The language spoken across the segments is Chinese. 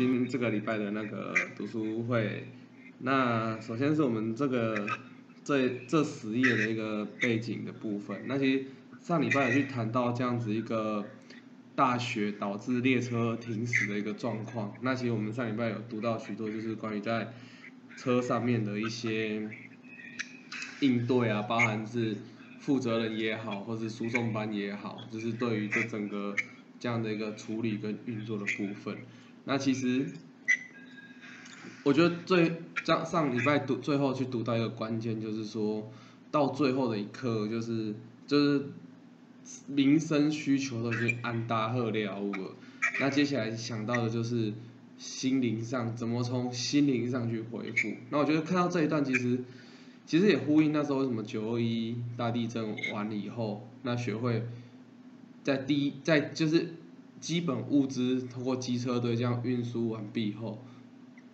今这个礼拜的那个读书会，那首先是我们这个这这十页的一个背景的部分。那其实上礼拜有去谈到这样子一个大雪导致列车停驶的一个状况。那其实我们上礼拜有读到许多就是关于在车上面的一些应对啊，包含是负责人也好，或是输送班也好，就是对于这整个这样的一个处理跟运作的部分。那其实，我觉得最上上礼拜读最后去读到一个关键，就是说到最后的一刻，就是就是民生需求都已经安搭赫了了。那接下来想到的就是心灵上怎么从心灵上去回复。那我觉得看到这一段，其实其实也呼应那时候什么九二一大地震完了以后，那学会在第一在就是。基本物资通过机车队这样运输完毕后，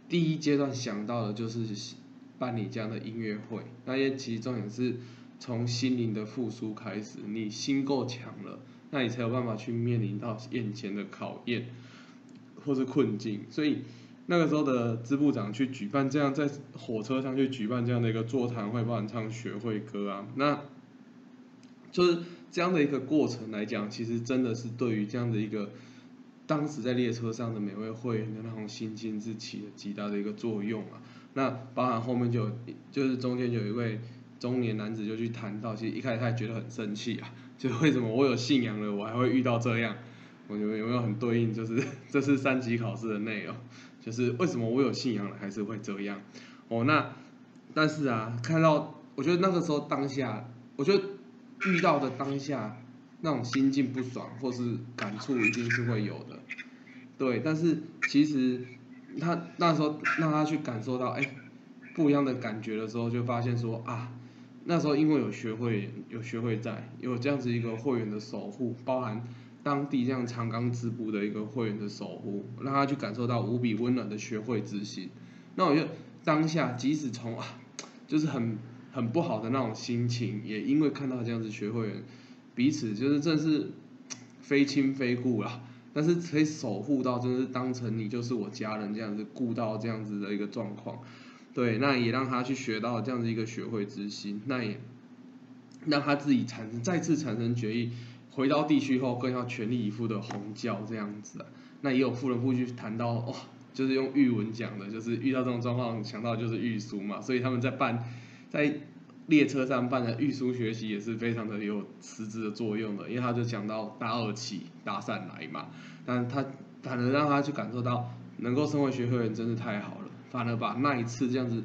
第一阶段想到的就是办理这样的音乐会。那些其实重点是从心灵的复苏开始，你心够强了，那你才有办法去面临到眼前的考验或是困境。所以那个时候的支部长去举办这样在火车上去举办这样的一个座谈会，包含唱学会歌啊，那就是。这样的一个过程来讲，其实真的是对于这样的一个当时在列车上的每位会员的那种心境是起了极大的一个作用啊。那包含后面就就是中间有一位中年男子就去谈到，其实一开始他也觉得很生气啊，就是为什么我有信仰了，我还会遇到这样？我觉得有没有很对应？就是 这是三级考试的内容，就是为什么我有信仰了还是会这样？哦，那但是啊，看到我觉得那个时候当下，我觉得。遇到的当下那种心境不爽或是感触一定是会有的，对。但是其实他那时候让他去感受到哎不一样的感觉的时候，就发现说啊那时候因为有学会有学会在有这样子一个会员的守护，包含当地这样长冈支部的一个会员的守护，让他去感受到无比温暖的学会之心。那我觉得当下即使从啊就是很。很不好的那种心情，也因为看到这样子学会员彼此就是真是非亲非故啦，但是可以守护到，真是当成你就是我家人这样子顾到这样子的一个状况，对，那也让他去学到这样子一个学会之心，那也让他自己产生再次产生决议，回到地区后更要全力以赴的红教这样子，那也有富人部去谈到哦，就是用玉文讲的，就是遇到这种状况想到就是玉书嘛，所以他们在办。在列车上办的预书学习也是非常的有实质的作用的，因为他就讲到大二起大三来嘛，但他反而让他去感受到能够身为学会员真是太好了，反而把那一次这样子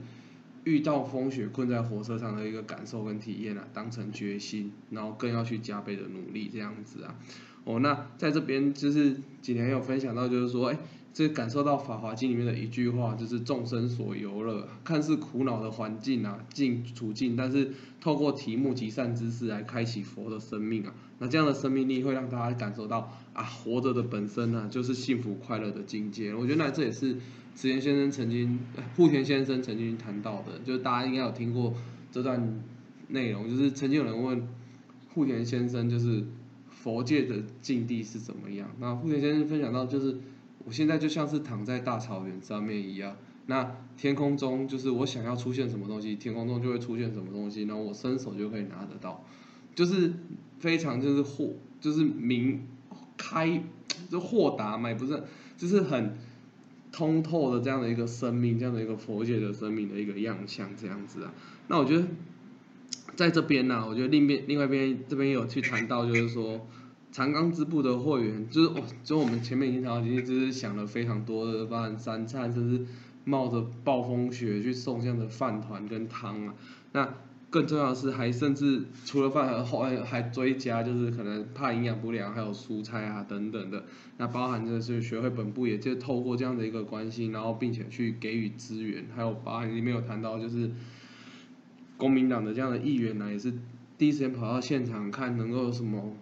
遇到风雪困在火车上的一个感受跟体验啊，当成决心，然后更要去加倍的努力这样子啊。哦，那在这边就是几年有分享到，就是说，哎。这感受到《法华经》里面的一句话，就是众生所游乐，看似苦恼的环境啊，境处境，但是透过题目及善知识来开启佛的生命啊，那这样的生命力会让大家感受到啊，活着的本身呢，就是幸福快乐的境界。我觉得那这也是慈田先生曾经，户田先生曾经谈到的，就是大家应该有听过这段内容，就是曾经有人问户田先生，就是佛界的境地是怎么样？那户田先生分享到就是。我现在就像是躺在大草原上面一样，那天空中就是我想要出现什么东西，天空中就会出现什么东西，然后我伸手就可以拿得到，就是非常就是豁就是明开就豁达嘛，也不是就是很通透的这样的一个生命，这样的一个佛界的生命的一个样相这样子啊。那我觉得在这边呢，我觉得另边另外一边这边有去谈到，就是说。长冈支部的会员，就是哦，就我们前面已经谈到，其实就是想了非常多的，包含三餐，甚至冒着暴风雪去送这样的饭团跟汤啊。那更重要的是，还甚至除了饭团，后还还追加，就是可能怕营养不良，还有蔬菜啊等等的。那包含就是学会本部，也就透过这样的一个关系，然后并且去给予资源，还有包含里面有谈到，就是公民党的这样的议员呢，也是第一时间跑到现场看能够有什么。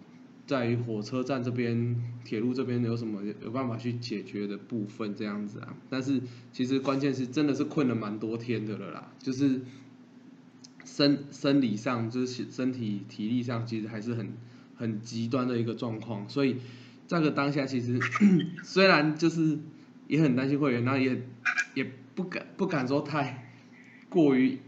在于火车站这边、铁路这边有什么有办法去解决的部分这样子啊？但是其实关键是真的是困了蛮多天的了啦，就是生生理上就是身体体力上其实还是很很极端的一个状况，所以这个当下其实 虽然就是也很担心会员，那也也不敢不敢说太过于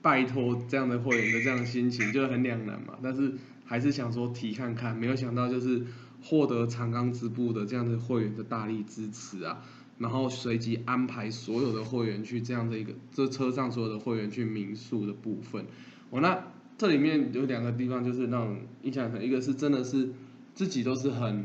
拜托这样的会员的这样的心情，就很两难嘛。但是还是想说提看看，没有想到就是获得长冈支部的这样的会员的大力支持啊，然后随即安排所有的会员去这样的一个这车上所有的会员去民宿的部分。我那这里面有两个地方就是让种印象很，一个是真的是自己都是很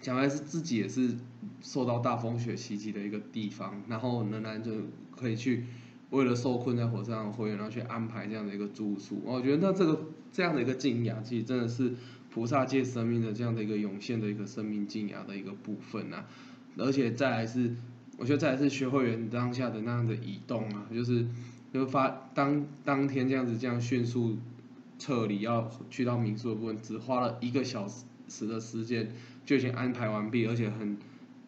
讲来是自己也是受到大风雪袭击的一个地方，然后仍然就可以去为了受困在火车上的会员，然后去安排这样的一个住宿。我觉得那这个这样的一个敬仰，其实真的是菩萨界生命的这样的一个涌现的一个生命敬仰的一个部分啊。而且再来是，我觉得再来是学会员当下的那样的移动啊，就是。就发当当天这样子这样迅速撤离，要去到民宿的部分，只花了一个小时的时间就已经安排完毕，而且很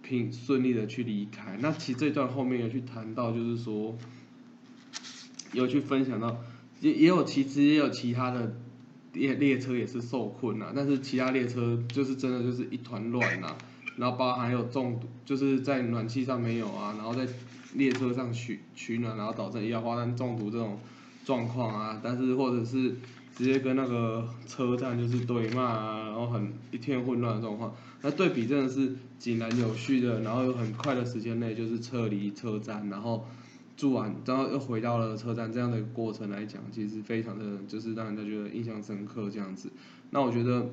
平顺利的去离开。那其实这段后面有去谈到，就是说有去分享到，也也有其实也有其他的列列车也是受困呐，但是其他列车就是真的就是一团乱呐，然后包含有中毒，就是在暖气上没有啊，然后在。列车上取取暖，然后导致一氧化碳中毒这种状况啊，但是或者是直接跟那个车站就是对骂啊，然后很一片混乱的状况，那对比真的是井然有序的，然后有很快的时间内就是撤离车站，然后住完，然后又回到了车站这样的过程来讲，其实非常的就是让人家觉得印象深刻这样子。那我觉得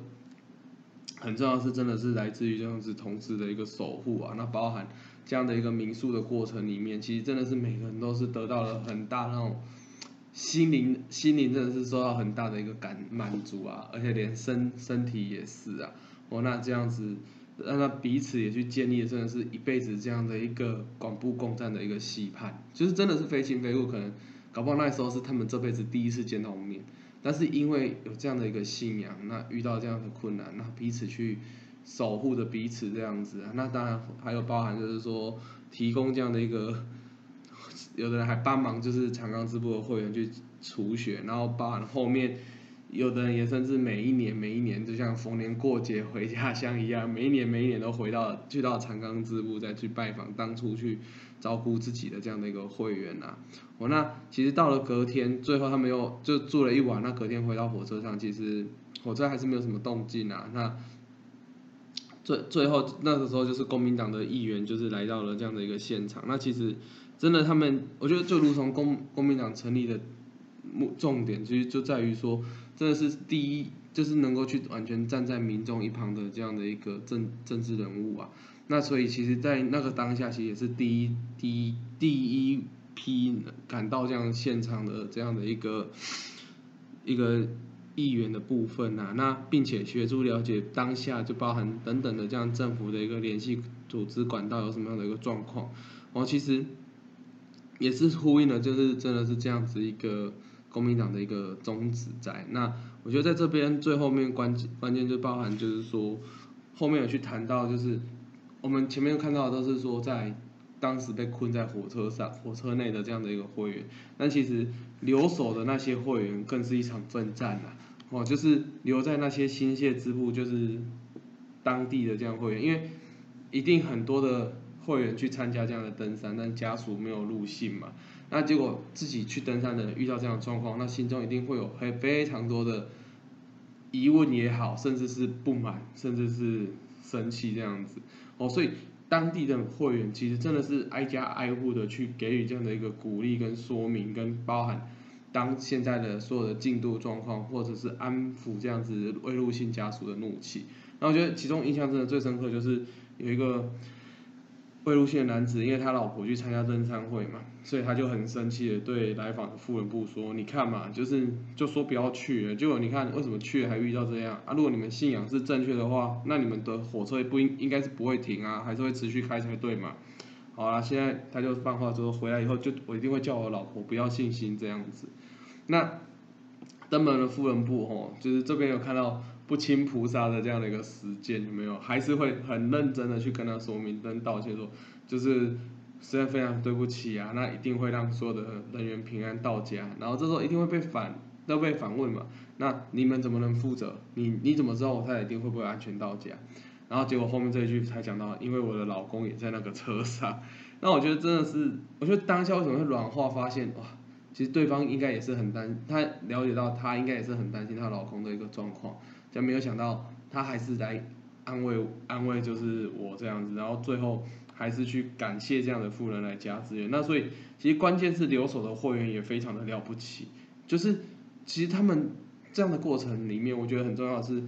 很重要是真的是来自于这样子同事的一个守护啊，那包含。这样的一个民宿的过程里面，其实真的是每个人都是得到了很大那种心灵心灵真的是受到很大的一个感满足啊，而且连身身体也是啊，哦那这样子让他彼此也去建立真的是一辈子这样的一个广布共战的一个期盼，就是真的是非亲非故，可能搞不好那时候是他们这辈子第一次见到面，但是因为有这样的一个信仰，那遇到这样的困难，那彼此去。守护着彼此这样子，那当然还有包含就是说提供这样的一个，有的人还帮忙就是长冈支部的会员去除雪，然后包含后面有的人也甚至每一年每一年就像逢年过节回家乡一样，每一年每一年都回到去到长冈支部再去拜访当初去照顾自己的这样的一个会员呐。哦，那其实到了隔天，最后他们又就住了一晚，那隔天回到火车上，其实火车还是没有什么动静啊，那。最最后那个时候就是国民党的议员就是来到了这样的一个现场。那其实真的他们，我觉得就如同公国民党成立的目重点，其实就在于说，真的是第一就是能够去完全站在民众一旁的这样的一个政政治人物啊。那所以其实，在那个当下，其实也是第一第一第一批赶到这样现场的这样的一个一个。议员的部分呐，那并且协助了解当下就包含等等的这样政府的一个联系组织管道有什么样的一个状况，哦，其实也是呼应了，就是真的是这样子一个国民党的一个宗旨在。那我觉得在这边最后面关键关键就包含就是说后面有去谈到就是我们前面看到都是说在当时被困在火车上火车内的这样的一个会员，但其实留守的那些会员更是一场奋战呐。哦，就是留在那些新泻支部，就是当地的这样会员，因为一定很多的会员去参加这样的登山，但家属没有入信嘛，那结果自己去登山的人遇到这样的状况，那心中一定会有很非常多的疑问也好，甚至是不满，甚至是生气这样子。哦，所以当地的会员其实真的是挨家挨户的去给予这样的一个鼓励跟说明，跟包含。当现在的所有的进度状况，或者是安抚这样子未入性家属的怒气，那我觉得其中印象真的最深刻就是有一个未入性的男子，因为他老婆去参加登山会嘛，所以他就很生气的对来访的妇人部说：“你看嘛，就是就说不要去了，结果你看为什么去了还遇到这样啊？如果你们信仰是正确的话，那你们的火车不应应该是不会停啊，还是会持续开才对嘛。”好了，现在他就放话说回来以后就我一定会叫我老婆不要信心这样子。那登门的夫人部吼，就是这边有看到不亲菩萨的这样的一个实践有没有？还是会很认真的去跟他说明跟道歉说，就是实在非常对不起啊，那一定会让所有的人员平安到家。然后这时候一定会被反都被反问嘛，那你们怎么能负责？你你怎么知道我太太一定会不会安全到家？然后结果后面这一句才讲到，因为我的老公也在那个车上。那我觉得真的是，我觉得当下为什么会软化，发现哇，其实对方应该也是很担，他了解到她应该也是很担心她老公的一个状况，但没有想到他还是来安慰安慰，就是我这样子，然后最后还是去感谢这样的富人来加资源。那所以其实关键是留守的会员也非常的了不起，就是其实他们这样的过程里面，我觉得很重要的是。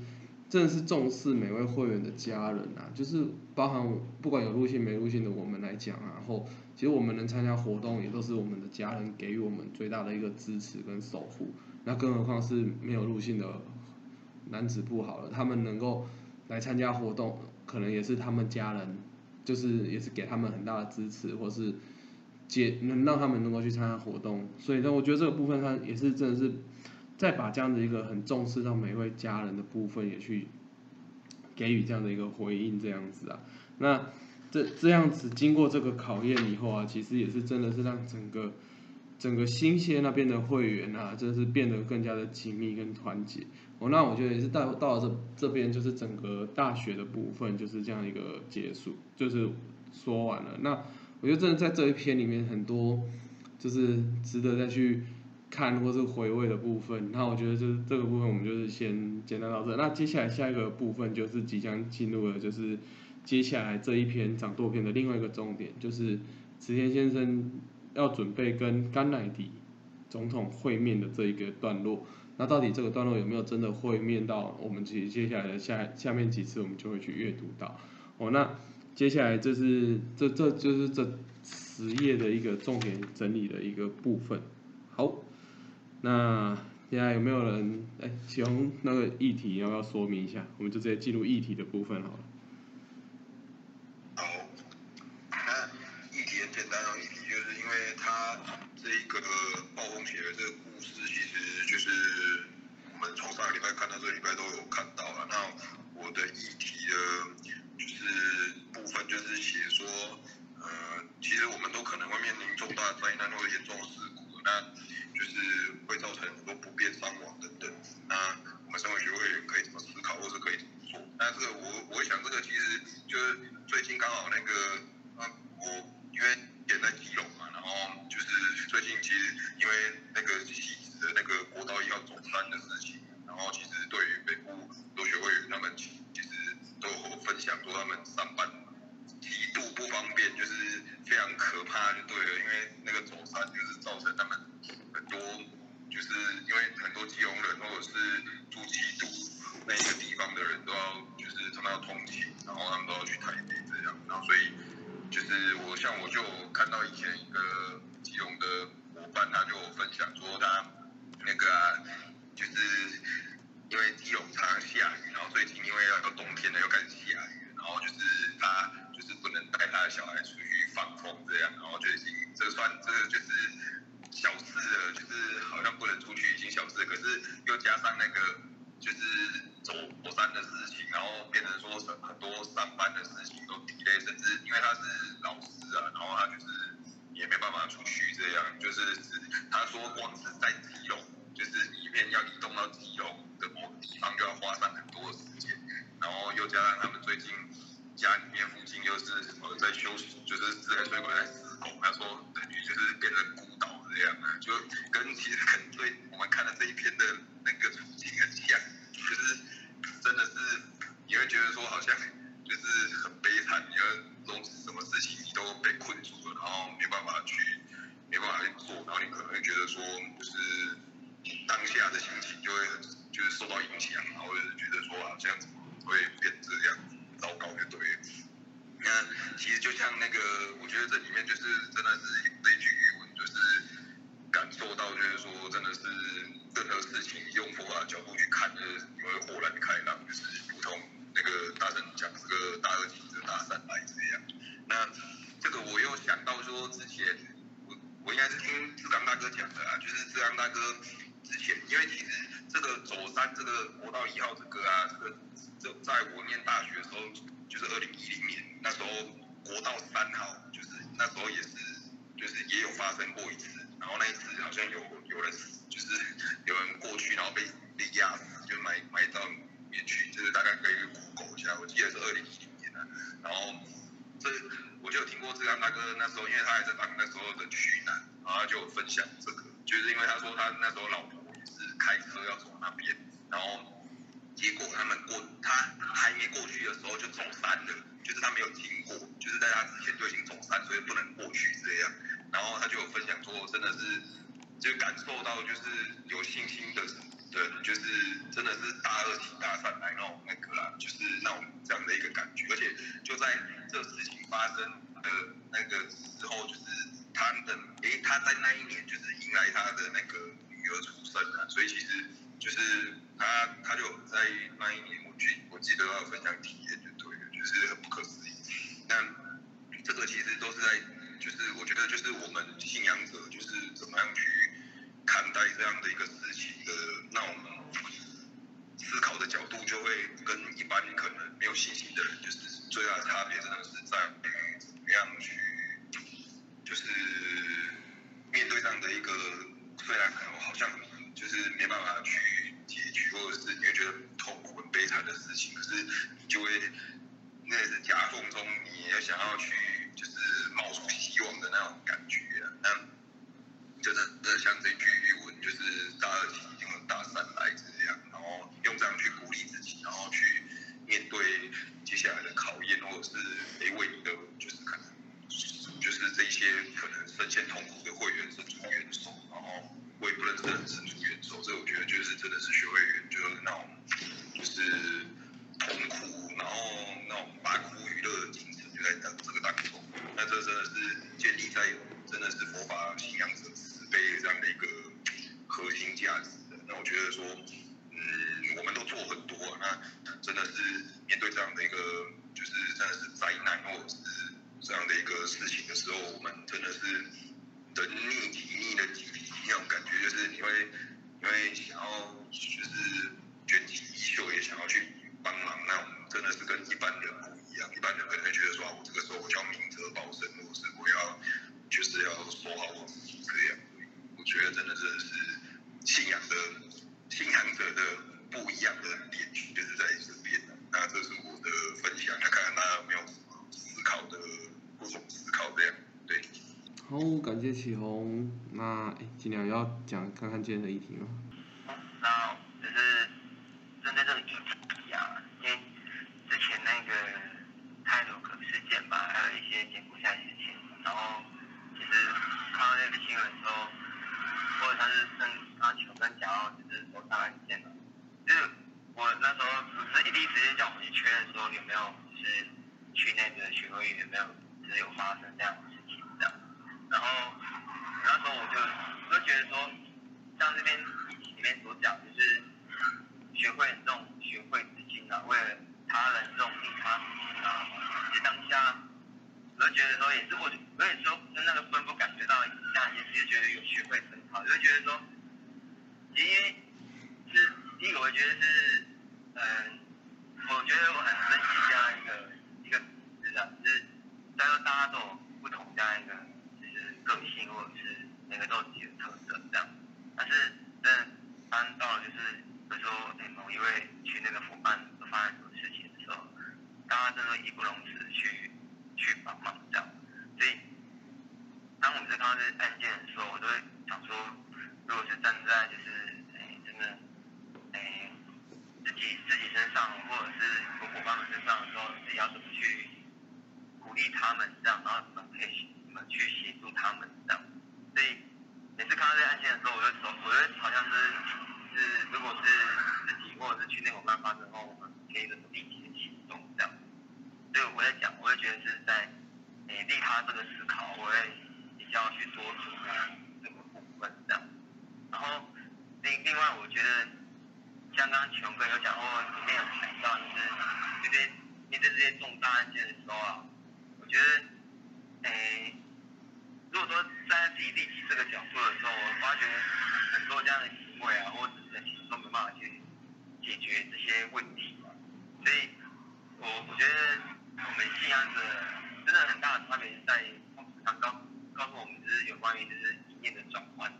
真的是重视每位会员的家人啊，就是包含不管有入信没入信的我们来讲啊，然后其实我们能参加活动，也都是我们的家人给予我们最大的一个支持跟守护。那更何况是没有入信的男子不好了，他们能够来参加活动，可能也是他们家人，就是也是给他们很大的支持，或是解能让他们能够去参加活动。所以呢，我觉得这个部分他也是真的是。再把这样的一个很重视到每位家人的部分也去给予这样的一个回应，这样子啊，那这这样子经过这个考验以后啊，其实也是真的是让整个整个新鲜那边的会员啊，真的是变得更加的紧密跟团结。哦，那我觉得也是到到了这这边就是整个大学的部分就是这样一个结束，就是说完了。那我觉得真的在这一篇里面很多就是值得再去。看或是回味的部分，那我觉得就是这个部分，我们就是先简单到这。那接下来下一个部分就是即将进入了，就是接下来这一篇掌舵篇的另外一个重点，就是池田先生要准备跟甘乃迪总统会面的这一个段落。那到底这个段落有没有真的会面到？我们其实接下来的下下面几次我们就会去阅读到。哦，那接下来这是这这就是这十页的一个重点整理的一个部分。好。那现在有没有人哎，其中那个议题要不要说明一下？我们就直接进入议题的部分好了。那这礼拜都有看到了。那我的议题的，就是部分就是写说，呃，其实我们都可能会面临重大灾难或严重事故，那。就是会造成很多不便、伤亡等等。那我们身为学会员可以怎么思考，或是可以怎么做？那这个我我想，这个其实就是最近刚好那个，呃，我因为也在因为他是老师啊，然后他就是也没办法出去这样，就是他说光是在基隆，就是一片要移动到基隆的某个地方就要花上很多时间，然后又加上他们最近家里面附近又是什么在修，就是自来水管在施工，他说等于就是变成孤岛。这样啊，就跟其实跟对我们看的这一篇的那个处境很像，就是真的是你会觉得说好像就是很悲惨，你要什么事情你都被困住了，然后没办法去没办法去做，然后你可能会觉得说就是当下的心情就会就是受到影响，然后就是觉得说好像怎么会变这样糟糕就对。那其实就像那个，我觉得这里面就是真的是这一句语文就是。感受到就是说，真的是任何事情用佛法的角度去看，就是你会豁然开朗，就是如同那个大神讲这个大二级的大三来我我应该是听志刚大哥讲的啊，就是志刚大哥之前，因为其实这个走山这个国道一号这个啊，这个这在我念大学的时候，就是二零一零年那时候国道三号，就是那时候也是就是也有发生过一次。然后那一次好像有有人就是有人过去，然后被被压死，就埋埋到里面去，就是大概可以 Google 一下，我记得是二零一零年啊，然后这我就有听过志刚大哥那时候，因为他还在当那时候的区男，然后他就有分享这个，就是因为他说他那时候老婆也是开车要走那边，然后结果他们过他还没过去的时候就走山了，就是他没有经过，就是在他之前就已经走山，所以不能过去这样。然后他就有分享说，真的是就感受到就是有信心的对，就是真的是大二起大三来那种那个啦，就是那种这样的一个感觉。而且就在这事情发生的那个时候，就是他的诶，他在那一年就是迎来他的那个女儿出生了，所以其实就是他他就在那一年，我记我记得要分享体验就对了，就是很不可思议。但这个其实都是在。就是我觉得，就是我们信仰者，就是怎么样去看待这样的一个事情的那我们思考的角度，就会跟一般可能没有信心的人，就是最大的差别，真的是在于怎么样去，就是面对这样的一个，虽然可能我好像就是没办法去解决，或者是你会觉得痛苦、很悲惨的事情，可是你就会那是夹缝中，你也想要去。就是冒出希望的那种感觉啊，那就是那像这句语文，就是大二大三来这样，然后用这样去鼓励自己，然后去面对接下来的考验，或者是诶为你的就是可能就是这些可能深陷痛苦的会员伸出援手，然后为不认识的人伸出援手，这我觉得就是真的是学会员，就是那种就是痛苦，然后那种把苦娱乐的精神就在这个当中。那这真的是建立在真的是佛法信仰者慈悲这样的一个核心价值的。那我觉得说，嗯，我们都做很多，那真的是面对这样的一个就是真的是灾难或者是这样的一个事情的时候，我们真的是人逆己逆的己那种感觉，就是你会因为想要就是卷起衣袖也想要去帮忙，那种真的是跟一般人不一样。一般人可能会觉得说，我这个时候我就要明。保身，或是我要，就是要说好我自己这样。我觉得真的是是信仰的信仰者的不一样的点，就是在这边。那这是我的分享，那看看大家有没有什么思考的不同思考这样。对。好，感谢启宏。那尽量要讲看看今天的议题吗？那就是针对这个议题啊，因为之前那个。泰鲁克事件吧，还有一些柬埔寨事情。然后其实看到那个新闻的时候，或者他是跟刚球跟讲到就是谋杀案件嘛，就是我那时候只是一第一时间叫我们去确认说有没有就是去那个学会有没有就是有发生这样的事情这样。然后那时候我就我就觉得说，像这边里面所讲就是学会这种学会之心啊，为了他人这种利他。啊，其实当下，我就觉得说也是，我我也说跟那个分不感觉到一下，也其实觉得有学会很好，就会觉得说，因为是第一个，我觉得是，嗯，我觉得我很珍惜这样一个一个是这样，就是虽然说大家都有不同这样一个就是个性或者是每个都有自己的特色这样，但是真的当到了就是比如说某一位去那个伙伴发生什么事情的时候。大家真的义不容辞去去帮忙这样，所以当我们在看到这案件的时候，我都会想说，如果是站在就是诶真的诶自己自己身上，或者是有伙伴们身上的时候，自己要怎么去鼓励他们这样，然后怎么可以怎么去协助他们这样。所以每次看到这案件的时候，我就说，我觉得好像是是如果是自己或者是去那伙伴发生后，我们可以怎么立即的行动这样。所以我在讲，我会觉得是在诶利他这个思考，我会比较去多做这个部分这样。然后另另外，我觉得像刚刚琼哥有讲过，里面有谈到就是这些面对这些重大案件的时候啊，我觉得诶，如果说站在自己立起这个角度的时候，我发觉很多这样的行为啊，或者是其实都没办法去解决这些问题嘛。所以我我觉得。我们信仰者真的很大的差别是在，他告告诉我们就是有关于就是理念的转换，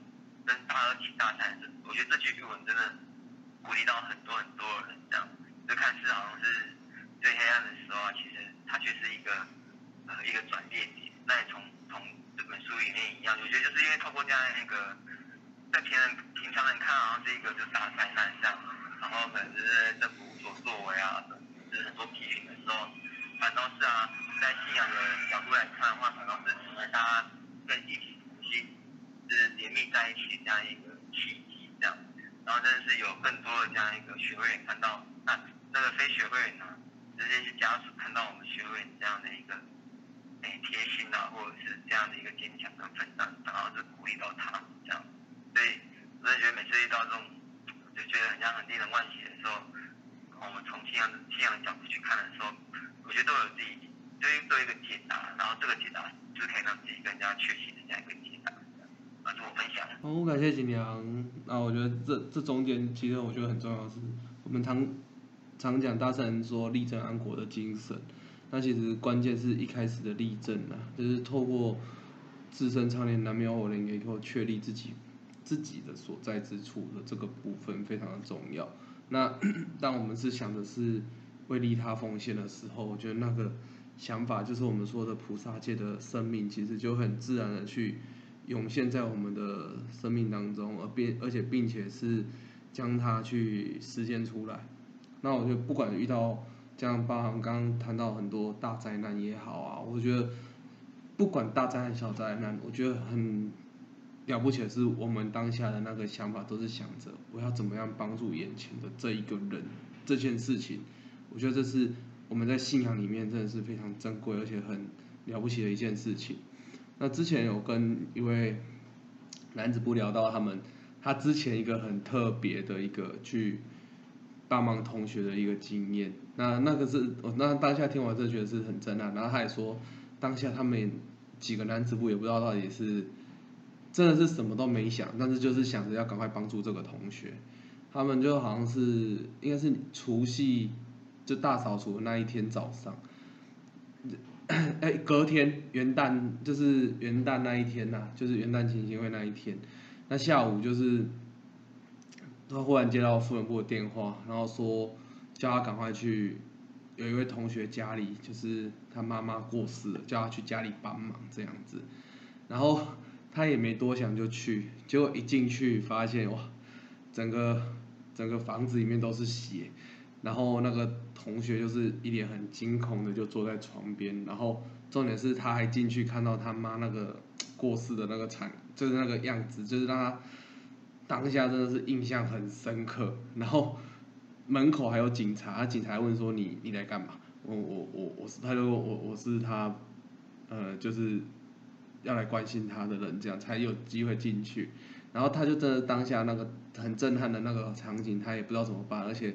跟大而起大三的。我觉得这句语文真的鼓励到很多很多人，这样就看似好像是最黑暗的时候，其实它却是一个呃一个转变点。那也从从这本书里面一样，我觉得就是因为透过这样的那个，在平人平常人看好像是一个就是大灾难这样，然后可能就是政府无所作为啊，就是很多批评的时候，反倒是啊，在信仰的角度来看的话，反倒是成为大家跟一体同心，就是联密在一起这样一个契机这样，然后真的是有更多的这样一个学会员看到，那那个非学会员呢，直接去家属看到我们学员这样的一个。诶贴心啊，或者是这样的一个坚强跟分担，然后是鼓励到他这样，所以我真的觉得每次遇到这种，就觉得很像很令人惋惜的时候，我们从信仰信仰的角度去看的时候，我觉得都有自己就是都有一个解答，然后这个解答就可以让自己更加确信的这样一个解答，啊，自我分享。好，感谢锦良。那我觉得这这中间其实我觉得很重要的是，我们常常讲大圣说立正安国的精神。那其实关键是一开始的立正啊，就是透过自身常年难免偶然以后确立自己自己的所在之处的这个部分非常的重要。那 当我们是想的是为利他奉献的时候，我觉得那个想法就是我们说的菩萨界的生命，其实就很自然的去涌现在我们的生命当中，而并而且并且是将它去实践出来。那我觉得不管遇到。像包含刚刚谈到很多大灾难也好啊，我觉得不管大灾难小灾难，我觉得很了不起的是，我们当下的那个想法都是想着我要怎么样帮助眼前的这一个人这件事情，我觉得这是我们在信仰里面真的是非常珍贵而且很了不起的一件事情。那之前有跟一位男子不聊到他们，他之前一个很特别的一个去。帮忙同学的一个经验，那那个是我那当下听完真的觉得是很震撼。然后他也说，当下他们几个男子部也不知道到底是真的是什么都没想，但是就是想着要赶快帮助这个同学。他们就好像是应该是除夕就大扫除那一天早上，哎，隔天元旦就是元旦那一天呐，就是元旦庆行会那一天，那下午就是。他忽然接到妇人部的电话，然后说叫他赶快去，有一位同学家里就是他妈妈过世了，叫他去家里帮忙这样子。然后他也没多想就去，结果一进去发现哇，整个整个房子里面都是血，然后那个同学就是一脸很惊恐的就坐在床边，然后重点是他还进去看到他妈那个过世的那个惨，就是那个样子，就是让他。当下真的是印象很深刻，然后门口还有警察，警察问说你你来干嘛？我我我我是他就我我是他，呃就是要来关心他的人，这样才有机会进去。然后他就真的当下那个很震撼的那个场景，他也不知道怎么办，而且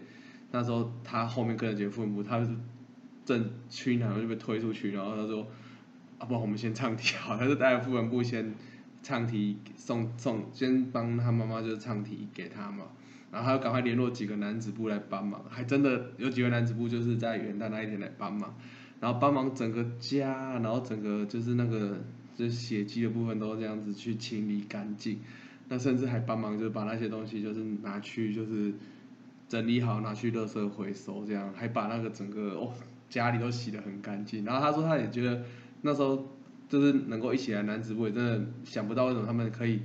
那时候他后面跟着杰父母，他是正去哪就被推出去，然后他说啊不，我们先唱跳，他就带着副本部先。唱题送送，先帮他妈妈就是唱题给他嘛，然后他赶快联络几个男子部来帮忙，还真的有几个男子部就是在元旦那一天来帮忙，然后帮忙整个家，然后整个就是那个就血迹的部分都这样子去清理干净，那甚至还帮忙就是把那些东西就是拿去就是整理好拿去垃圾回收这样，还把那个整个哦家里都洗得很干净，然后他说他也觉得那时候。就是能够一起来男子部，真的想不到为什么他们可以，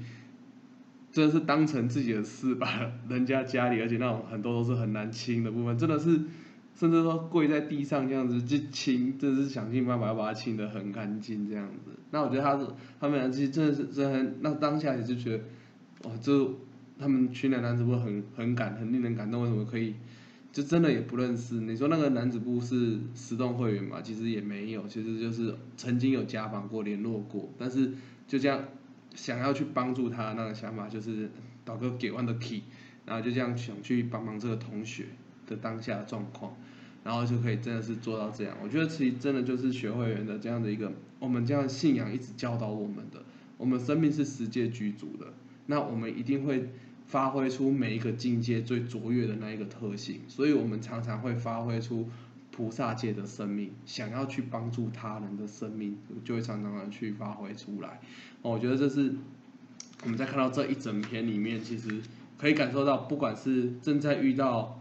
真的是当成自己的事，把人家家里，而且那种很多都是很难清的部分，真的是，甚至说跪在地上这样子去清，真的是想尽办法要把它清得很干净这样子。那我觉得他是他们俩其实真的是真的，那当下也是觉得，哇，就他们群男男子部很很感很令人感动，为什么可以？就真的也不认识，你说那个男子部是十栋会员嘛？其实也没有，其实就是曾经有家访过、联络过，但是就这样想要去帮助他那个想法，就是导哥给完的 key，然后就这样想去帮忙这个同学的当下状况，然后就可以真的是做到这样。我觉得其实真的就是学会员的这样的一个，我们这样信仰一直教导我们的，我们生命是十界居主的，那我们一定会。发挥出每一个境界最卓越的那一个特性，所以我们常常会发挥出菩萨界的生命，想要去帮助他人的生命，就会常常的去发挥出来。我觉得这是我们在看到这一整篇里面，其实可以感受到，不管是正在遇到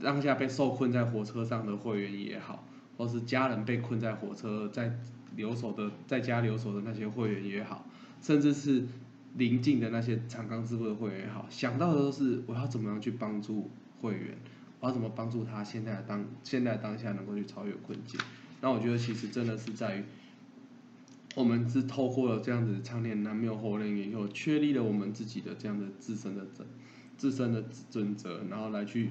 当下被受困在火车上的会员也好，或是家人被困在火车在留守的在家留守的那些会员也好，甚至是邻近的那些长冈支付的会员也好，想到的都是我要怎么样去帮助会员，我要怎么帮助他现在当现在当下能够去超越困境。那我觉得其实真的是在于，我们是透过了这样子常年难没有后人以后，确立了我们自己的这样的自身的准自身的准则，然后来去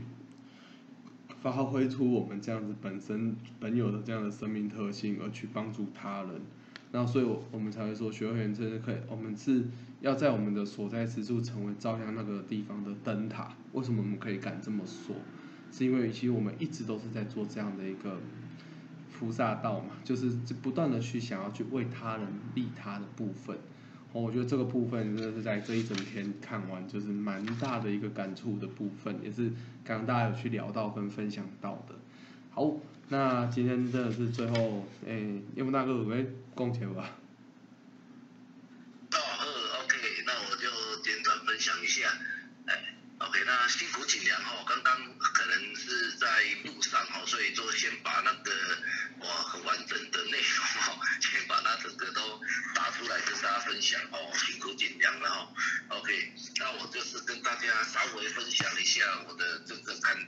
发挥出我们这样子本身本有的这样的生命特性，而去帮助他人。然后所以，我我们才会说，学会员真的可以，我们是要在我们的所在之处成为照亮那个地方的灯塔。为什么我们可以敢这么说？是因为其实我们一直都是在做这样的一个。菩萨道嘛，就是不断的去想要去为他人利他的部分，哦，我觉得这个部分真的是在这一整天看完，就是蛮大的一个感触的部分，也是刚刚大家有去聊到跟分享到的。好，那今天真的是最后，诶，叶木大哥准备贡献吧？大家稍微分享一下我的这个看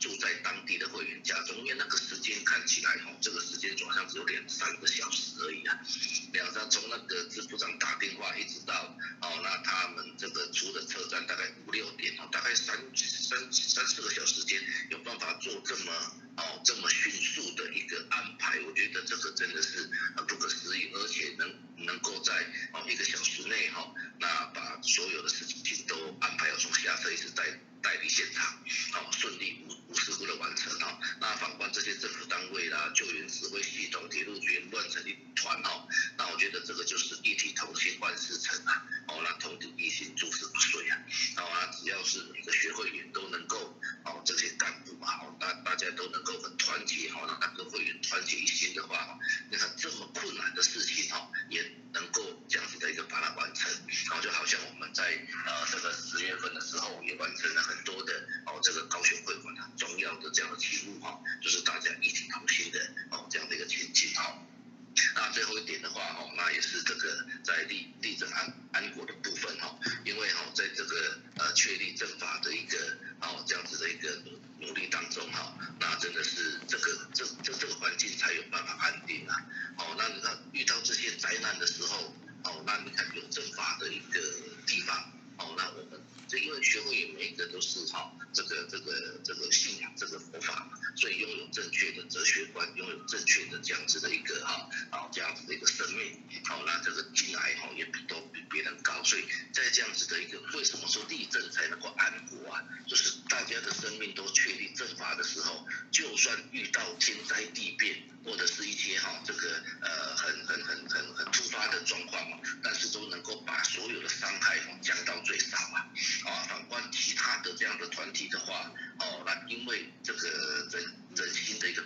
住在当地的会员家中，因为那个时间看起来哈，这个时间好像只有两三个小时而已啊。两三从那个支部长打电话一直到哦，那他们这个出的车站大概五六点哦，大概三三三四个小时间，有办法做这么哦这么迅速的一个安排，我觉得这个真的是很不可思议，而且能能够在哦一个小时内哈，那把所有的事情都安排，要从下车一直在。代理现场，好顺利无无事故的完成哈。那反观这些政府单位啦、救援指挥系统、铁路局乱成一团哈。那我觉得这个就是一体同心万事成啊。哦，那同体一心诸事不遂啊。好啊，只要是每个学会员都能够，哦这些干部嘛，哦大大家都能够很团结哈，那各会员团结一心的话，你看这么困难的事情哈，也能够这样子的一个把它完成。然后就好像我们在呃这个十月份的时候也完成了。很多的哦，这个高雄会馆很重要的这样的题目哈，就是大家一起同心的哦这样的一个前景哈。那最后一点的话哈，那也是这个在立立正安安国的部分哈，因为哈在这个呃确立政法的一个对这个人人性的一个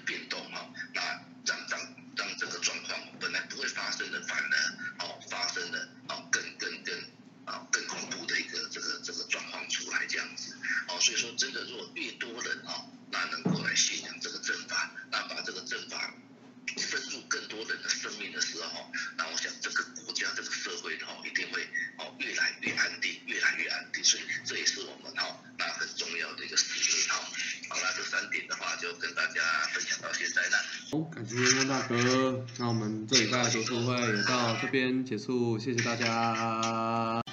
会也到这边结束，谢谢大家。